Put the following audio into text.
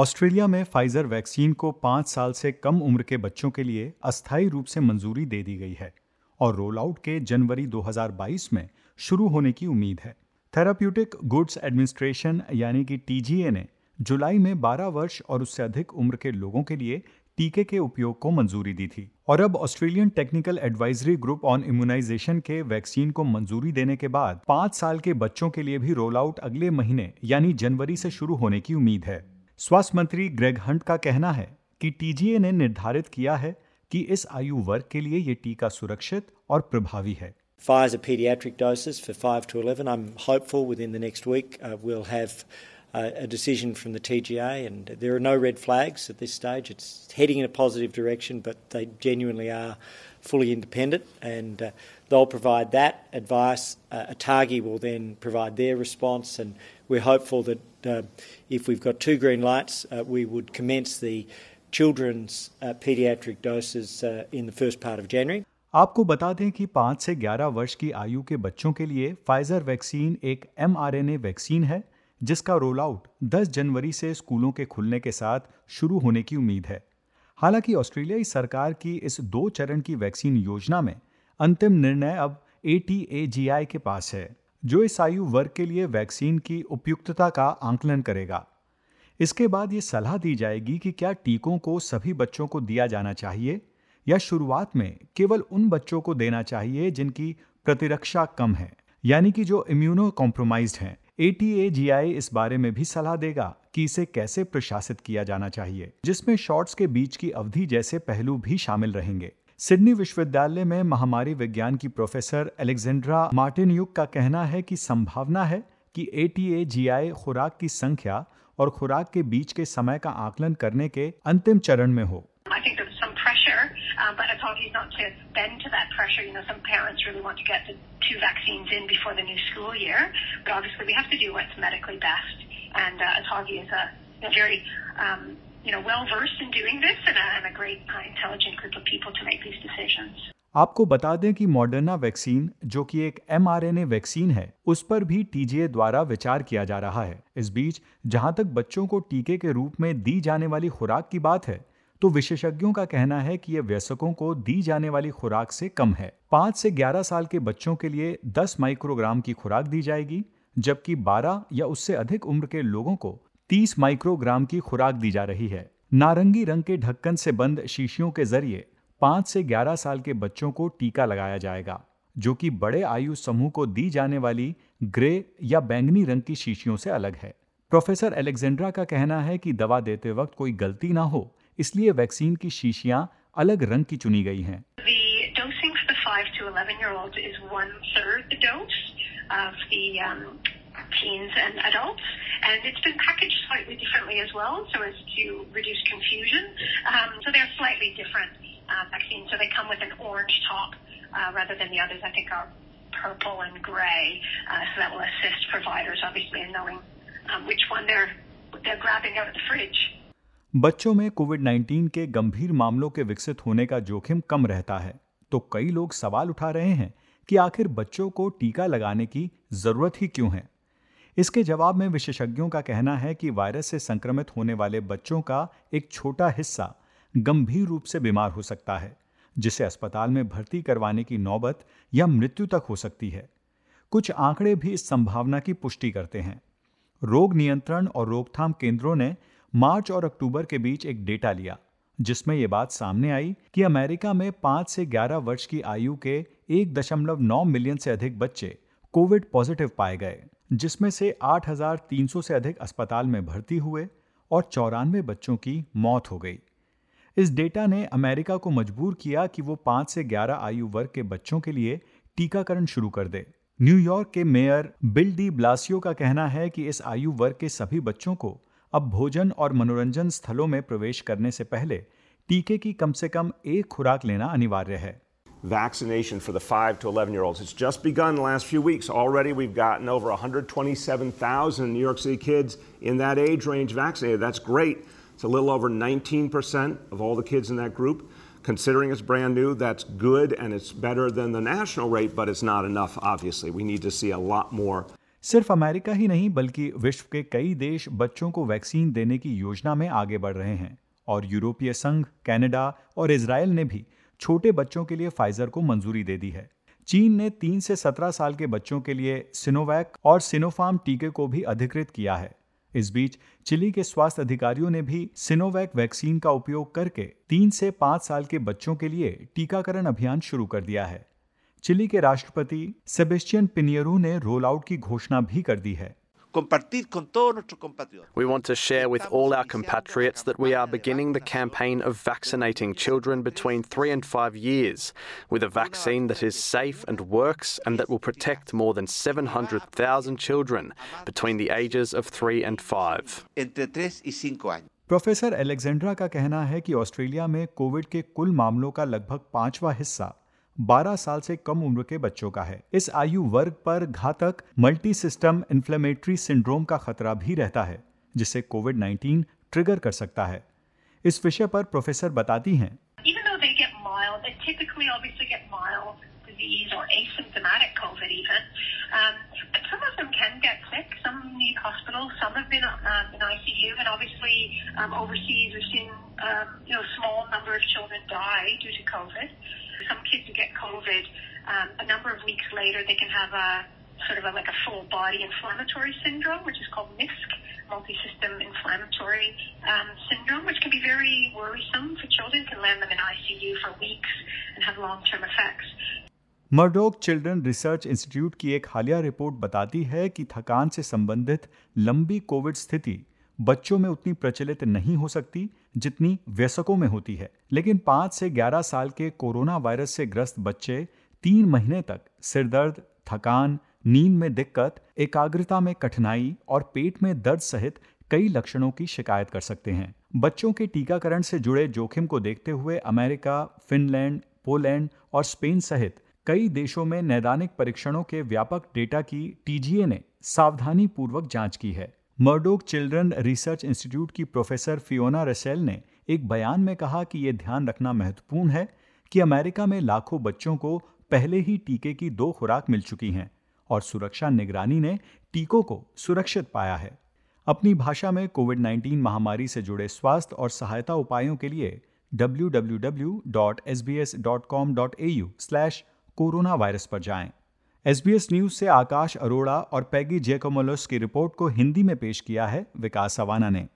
Australia में Pfizer vaccine को पाँच साल से कम उम्र के बच्चों के लिए अस्थायी रूप से मंजूरी दे दी गई है और रोल आउट के जनवरी 2022 में शुरू होने की उम्मीद है। थेराप्यूटिक गुड्स एडमिनिस्ट्रेशन यानी कि टीजीए ने जुलाई में 12 वर्ष और उससे अधिक उम्र के लोगों के लिए टीके के उपयोग को मंजूरी दी थी और अब Australian Technical Advisory Group on Immunisation के वैक्सीन को मंजूरी देने के बाद पाँच साल के बच्चों के लिए भी रोल आउट अगले महीने यानी जनवरी से शुरू होने की उम्मीद है। स्वास्थ्य मंत्री ग्रेग हंट का कहना है कि टीजीए ने निर्धारित किया है कि इस आयु वर्ग के लिए ये टीका सुरक्षित और प्रभावी है Pfizer pediatric doses for 5 to 11. I'm hopeful within the next week uh, we'll have uh, a decision from the TGA, and there are no red flags at this stage. It's heading in a positive direction, but they genuinely are fully independent, and uh, they'll provide that advice. Uh, ATAGI will then provide their response, and we're hopeful that uh, if we've got two green lights, uh, we would commence the children's uh, pediatric doses uh, in the first part of January. आपको बता दें कि 5 से 11 वर्ष की आयु के बच्चों के लिए फाइजर वैक्सीन एक एम वैक्सीन है जिसका रोल आउट 10 जनवरी से स्कूलों के खुलने के साथ शुरू होने की उम्मीद है हालाँकि ऑस्ट्रेलियाई सरकार की इस दो चरण की वैक्सीन योजना में अंतिम निर्णय अब एटीएजीआई के पास है, जो इस आयु वर्ग के लिए वैक्सीन की उपयुक्तता का आंकलन करेगा। इसके बाद ये सलाह दी जाएगी कि क्या टीकों को सभी बच्चों को दिया जाना चाहिए, या शुरुआत में केवल उन बच्चों को देना चाहिए जिनकी प्रतिरक्षा कम है, यानी कि जो इम्यूनो कॉम्प्रोमाइज हैं एटीए इस बारे में भी सलाह देगा कि इसे कैसे प्रशासित किया जाना चाहिए, जिसमें शॉट्स के बीच की अवधि जैसे पहलू भी शामिल रहेंगे। सिडनी विश्वविद्यालय में महामारी विज्ञान की प्रोफेसर एलेक्जेंड्रा मार्टिन युग का कहना है कि संभावना है कि ए टी खुराक की संख्या और खुराक के बीच के समय का आकलन करने के अंतिम चरण में हो। And uh, is a, a very you know, well versed in doing this and and a great uh, intelligent group of people to make these decisions. आपको बता दें कि मॉडर्ना वैक्सीन जो कि एक एम वैक्सीन है उस पर भी टीजीए द्वारा विचार किया जा रहा है इस बीच जहाँ तक बच्चों को टीके के रूप में दी जाने वाली खुराक की बात है तो विशेषज्ञों का कहना है कि यह वयस्कों को दी जाने वाली खुराक से कम है पाँच से ग्यारह साल के बच्चों के लिए दस माइक्रोग्राम की खुराक दी जाएगी जबकि बारह या उससे अधिक उम्र के लोगों को तीस माइक्रोग्राम की खुराक दी जा रही है। नारंगी रंग के ढक्कन से बंद शीशियों के ज़रिए पाँच से ग्यारह साल के बच्चों को टीका लगाया जाएगा जो कि बड़े आयु समूह को दी जाने वाली ग्रे या बैंगनी रंग की शीशियों से अलग है। प्रोफेसर एलेक्जेंड्रा का कहना है कि दवा देते वक्त कोई गलती ना हो इसलिए वैक्सीन की शीशियाँ अलग रंग की चुनी गई हैं। Teens and adults, and it's been packaged slightly differently as well, so as to reduce confusion. Um, so they're slightly different uh, vaccines. So they come with an orange top uh, rather than the others. I think are purple and gray. Uh, so that will assist providers, obviously, in knowing um, which one they're they're grabbing out of the fridge. बच्चों में Covid 19 के गंभीर मामलों के विकसित होने का जोखिम कम रहता है तो कई लोग सवाल उठा रहे हैं कि आखिर बच्चों को टीका लगाने की ज़रूरत ही क्यों है इसके जवाब में विशेषज्ञों का कहना है कि वायरस से संक्रमित होने वाले बच्चों का एक छोटा हिस्सा गंभीर रूप से बीमार हो सकता है, जिसे अस्पताल में भर्ती करवाने की नौबत या मृत्यु तक हो सकती है। कुछ आंकड़े भी इस संभावना की पुष्टि करते हैं। रोग नियंत्रण और रोकथाम केंद्रों ने मार्च और अक्टूबर के बीच एक डेटा लिया, जिसमें यह बात सामने आई कि अमेरिका में पाँच से ग्यारह वर्ष की आयु के एक दशमलव नौ मिलियन से अधिक बच्चे कोविड पॉजिटिव पाए गए। जिसमें से 8,300 से अधिक अस्पताल में भर्ती हुए और चौरानवे बच्चों की मौत हो गई। इस डेटा ने अमेरिका को मजबूर किया कि वो पाँच से ग्यारह आयु वर्ग के बच्चों के लिए टीकाकरण शुरू कर दे। न्यूयॉर्क के मेयर बिल डी ब्लासियो का कहना है कि इस आयु वर्ग के सभी बच्चों को अब भोजन और मनोरंजन स्थलों में प्रवेश करने से पहले टीके की कम से कम एक खुराक लेना अनिवार्य है। vaccination for the 5 to 11 year olds. It's just begun the last few weeks. Already we've gotten over 127,000 New York City kids in that age range vaccinated. That's great. It's a little over 19% of all the kids in that group. Considering it's brand new, that's good and it's better than the national rate, but it's not enough, obviously. We need to see a lot more सिर्फ America ही नहीं बल्कि विश्व के कई देश बच्चों को वैक्सीन देने की योजना में आगे बढ़ रहे हैं और यूरोपीय संघ कनाडा और इसराइल ने भी छोटे बच्चों के लिए फाइजर को मंजूरी दे दी है। चीन ने तीन से सत्रह साल के बच्चों के लिए सिनोवैक और सिनोफार्म टीके को भी अधिकृत किया है। इस बीच, चिली के स्वास्थ्य अधिकारियों ने भी सिनोवैक वैक्सीन का उपयोग करके तीन से पाँच साल के बच्चों के लिए टीकाकरण अभियान शुरू कर दिया है। चिली के राष्ट्रपति सेबेस्टियन पिनियरू ने रोल आउट की घोषणा भी कर दी है। compartir con todos nuestros compatriotas. We want to share with all our compatriots that we are beginning the campaign of vaccinating children between three and five years with a vaccine that is safe and works and that will protect more than 700,000 children between the ages of three and five. Entre 3 y 5 años. Professor Alexandra का कहना है कि Australia में Covid के कुल मामलों का लगभग पांचवा हिस्सा 12 साल से कम उम्र के बच्चों का है। इस आयु वर्ग पर घातक मल्टी सिस्टम इन्फ्लेमेटरी सिंड्रोम का खतरा भी रहता है, जिसे कोविड 19 ट्रिगर कर सकता है। इस विषय पर प्रोफेसर बताती हैं। Um, some of them can get sick. Some need hospital. Some have been um, in ICU, and obviously um, overseas we've seen um, you know small number of children die due to COVID. Some kids who get COVID, um, a number of weeks later, they can have a sort of a, like a full body inflammatory syndrome, which is called MISC, multi-system inflammatory um, syndrome, which can be very worrisome for children, can land them in ICU for weeks and have long-term effects. Murdoch Children Research Institute की एक हालिया report बताती है कि थकान से संबंधित लंबी कोविड स्थिति बच्चों में उतनी प्रचलित नहीं हो सकती जितनी वयस्कों में होती है। लेकिन पाँच से ग्यारह साल के कोरोना वायरस से ग्रस्त बच्चे तीन महीने तक सिरदर्द थकान, नींद में दिक्कत, एकाग्रता में कठिनाई और पेट में दर्द सहित कई लक्षणों की शिकायत कर सकते हैं। बच्चों के टीकाकरण से जुड़े जोखिम को देखते हुए अमेरिका, फिनलैंड, पोलैंड और स्पेन सहित कई देशों में नैदानिक परीक्षणों के व्यापक डेटा की टीजीए ने सावधानी पूर्वक जाँच की है। मर्डोक चिल्ड्रन रिसर्च इंस्टीट्यूट की प्रोफेसर फियोना रसेल ने एक बयान में कहा कि यह ध्यान रखना महत्वपूर्ण है कि अमेरिका में लाखों बच्चों को पहले ही टीके की दो खुराक मिल चुकी हैं और सुरक्षा निगरानी ने टीकों को सुरक्षित पाया है। अपनी भाषा में कोविड 19 महामारी से जुड़े स्वास्थ्य और सहायता उपायों के लिए www.sbs.com.au/कोरोना वायरस पर जाएँ। एसबीएस न्यूज़ से आकाश अरोड़ा और पैगी जेकोमोलोस की रिपोर्ट को हिंदी में पेश किया है विकास सवाना ने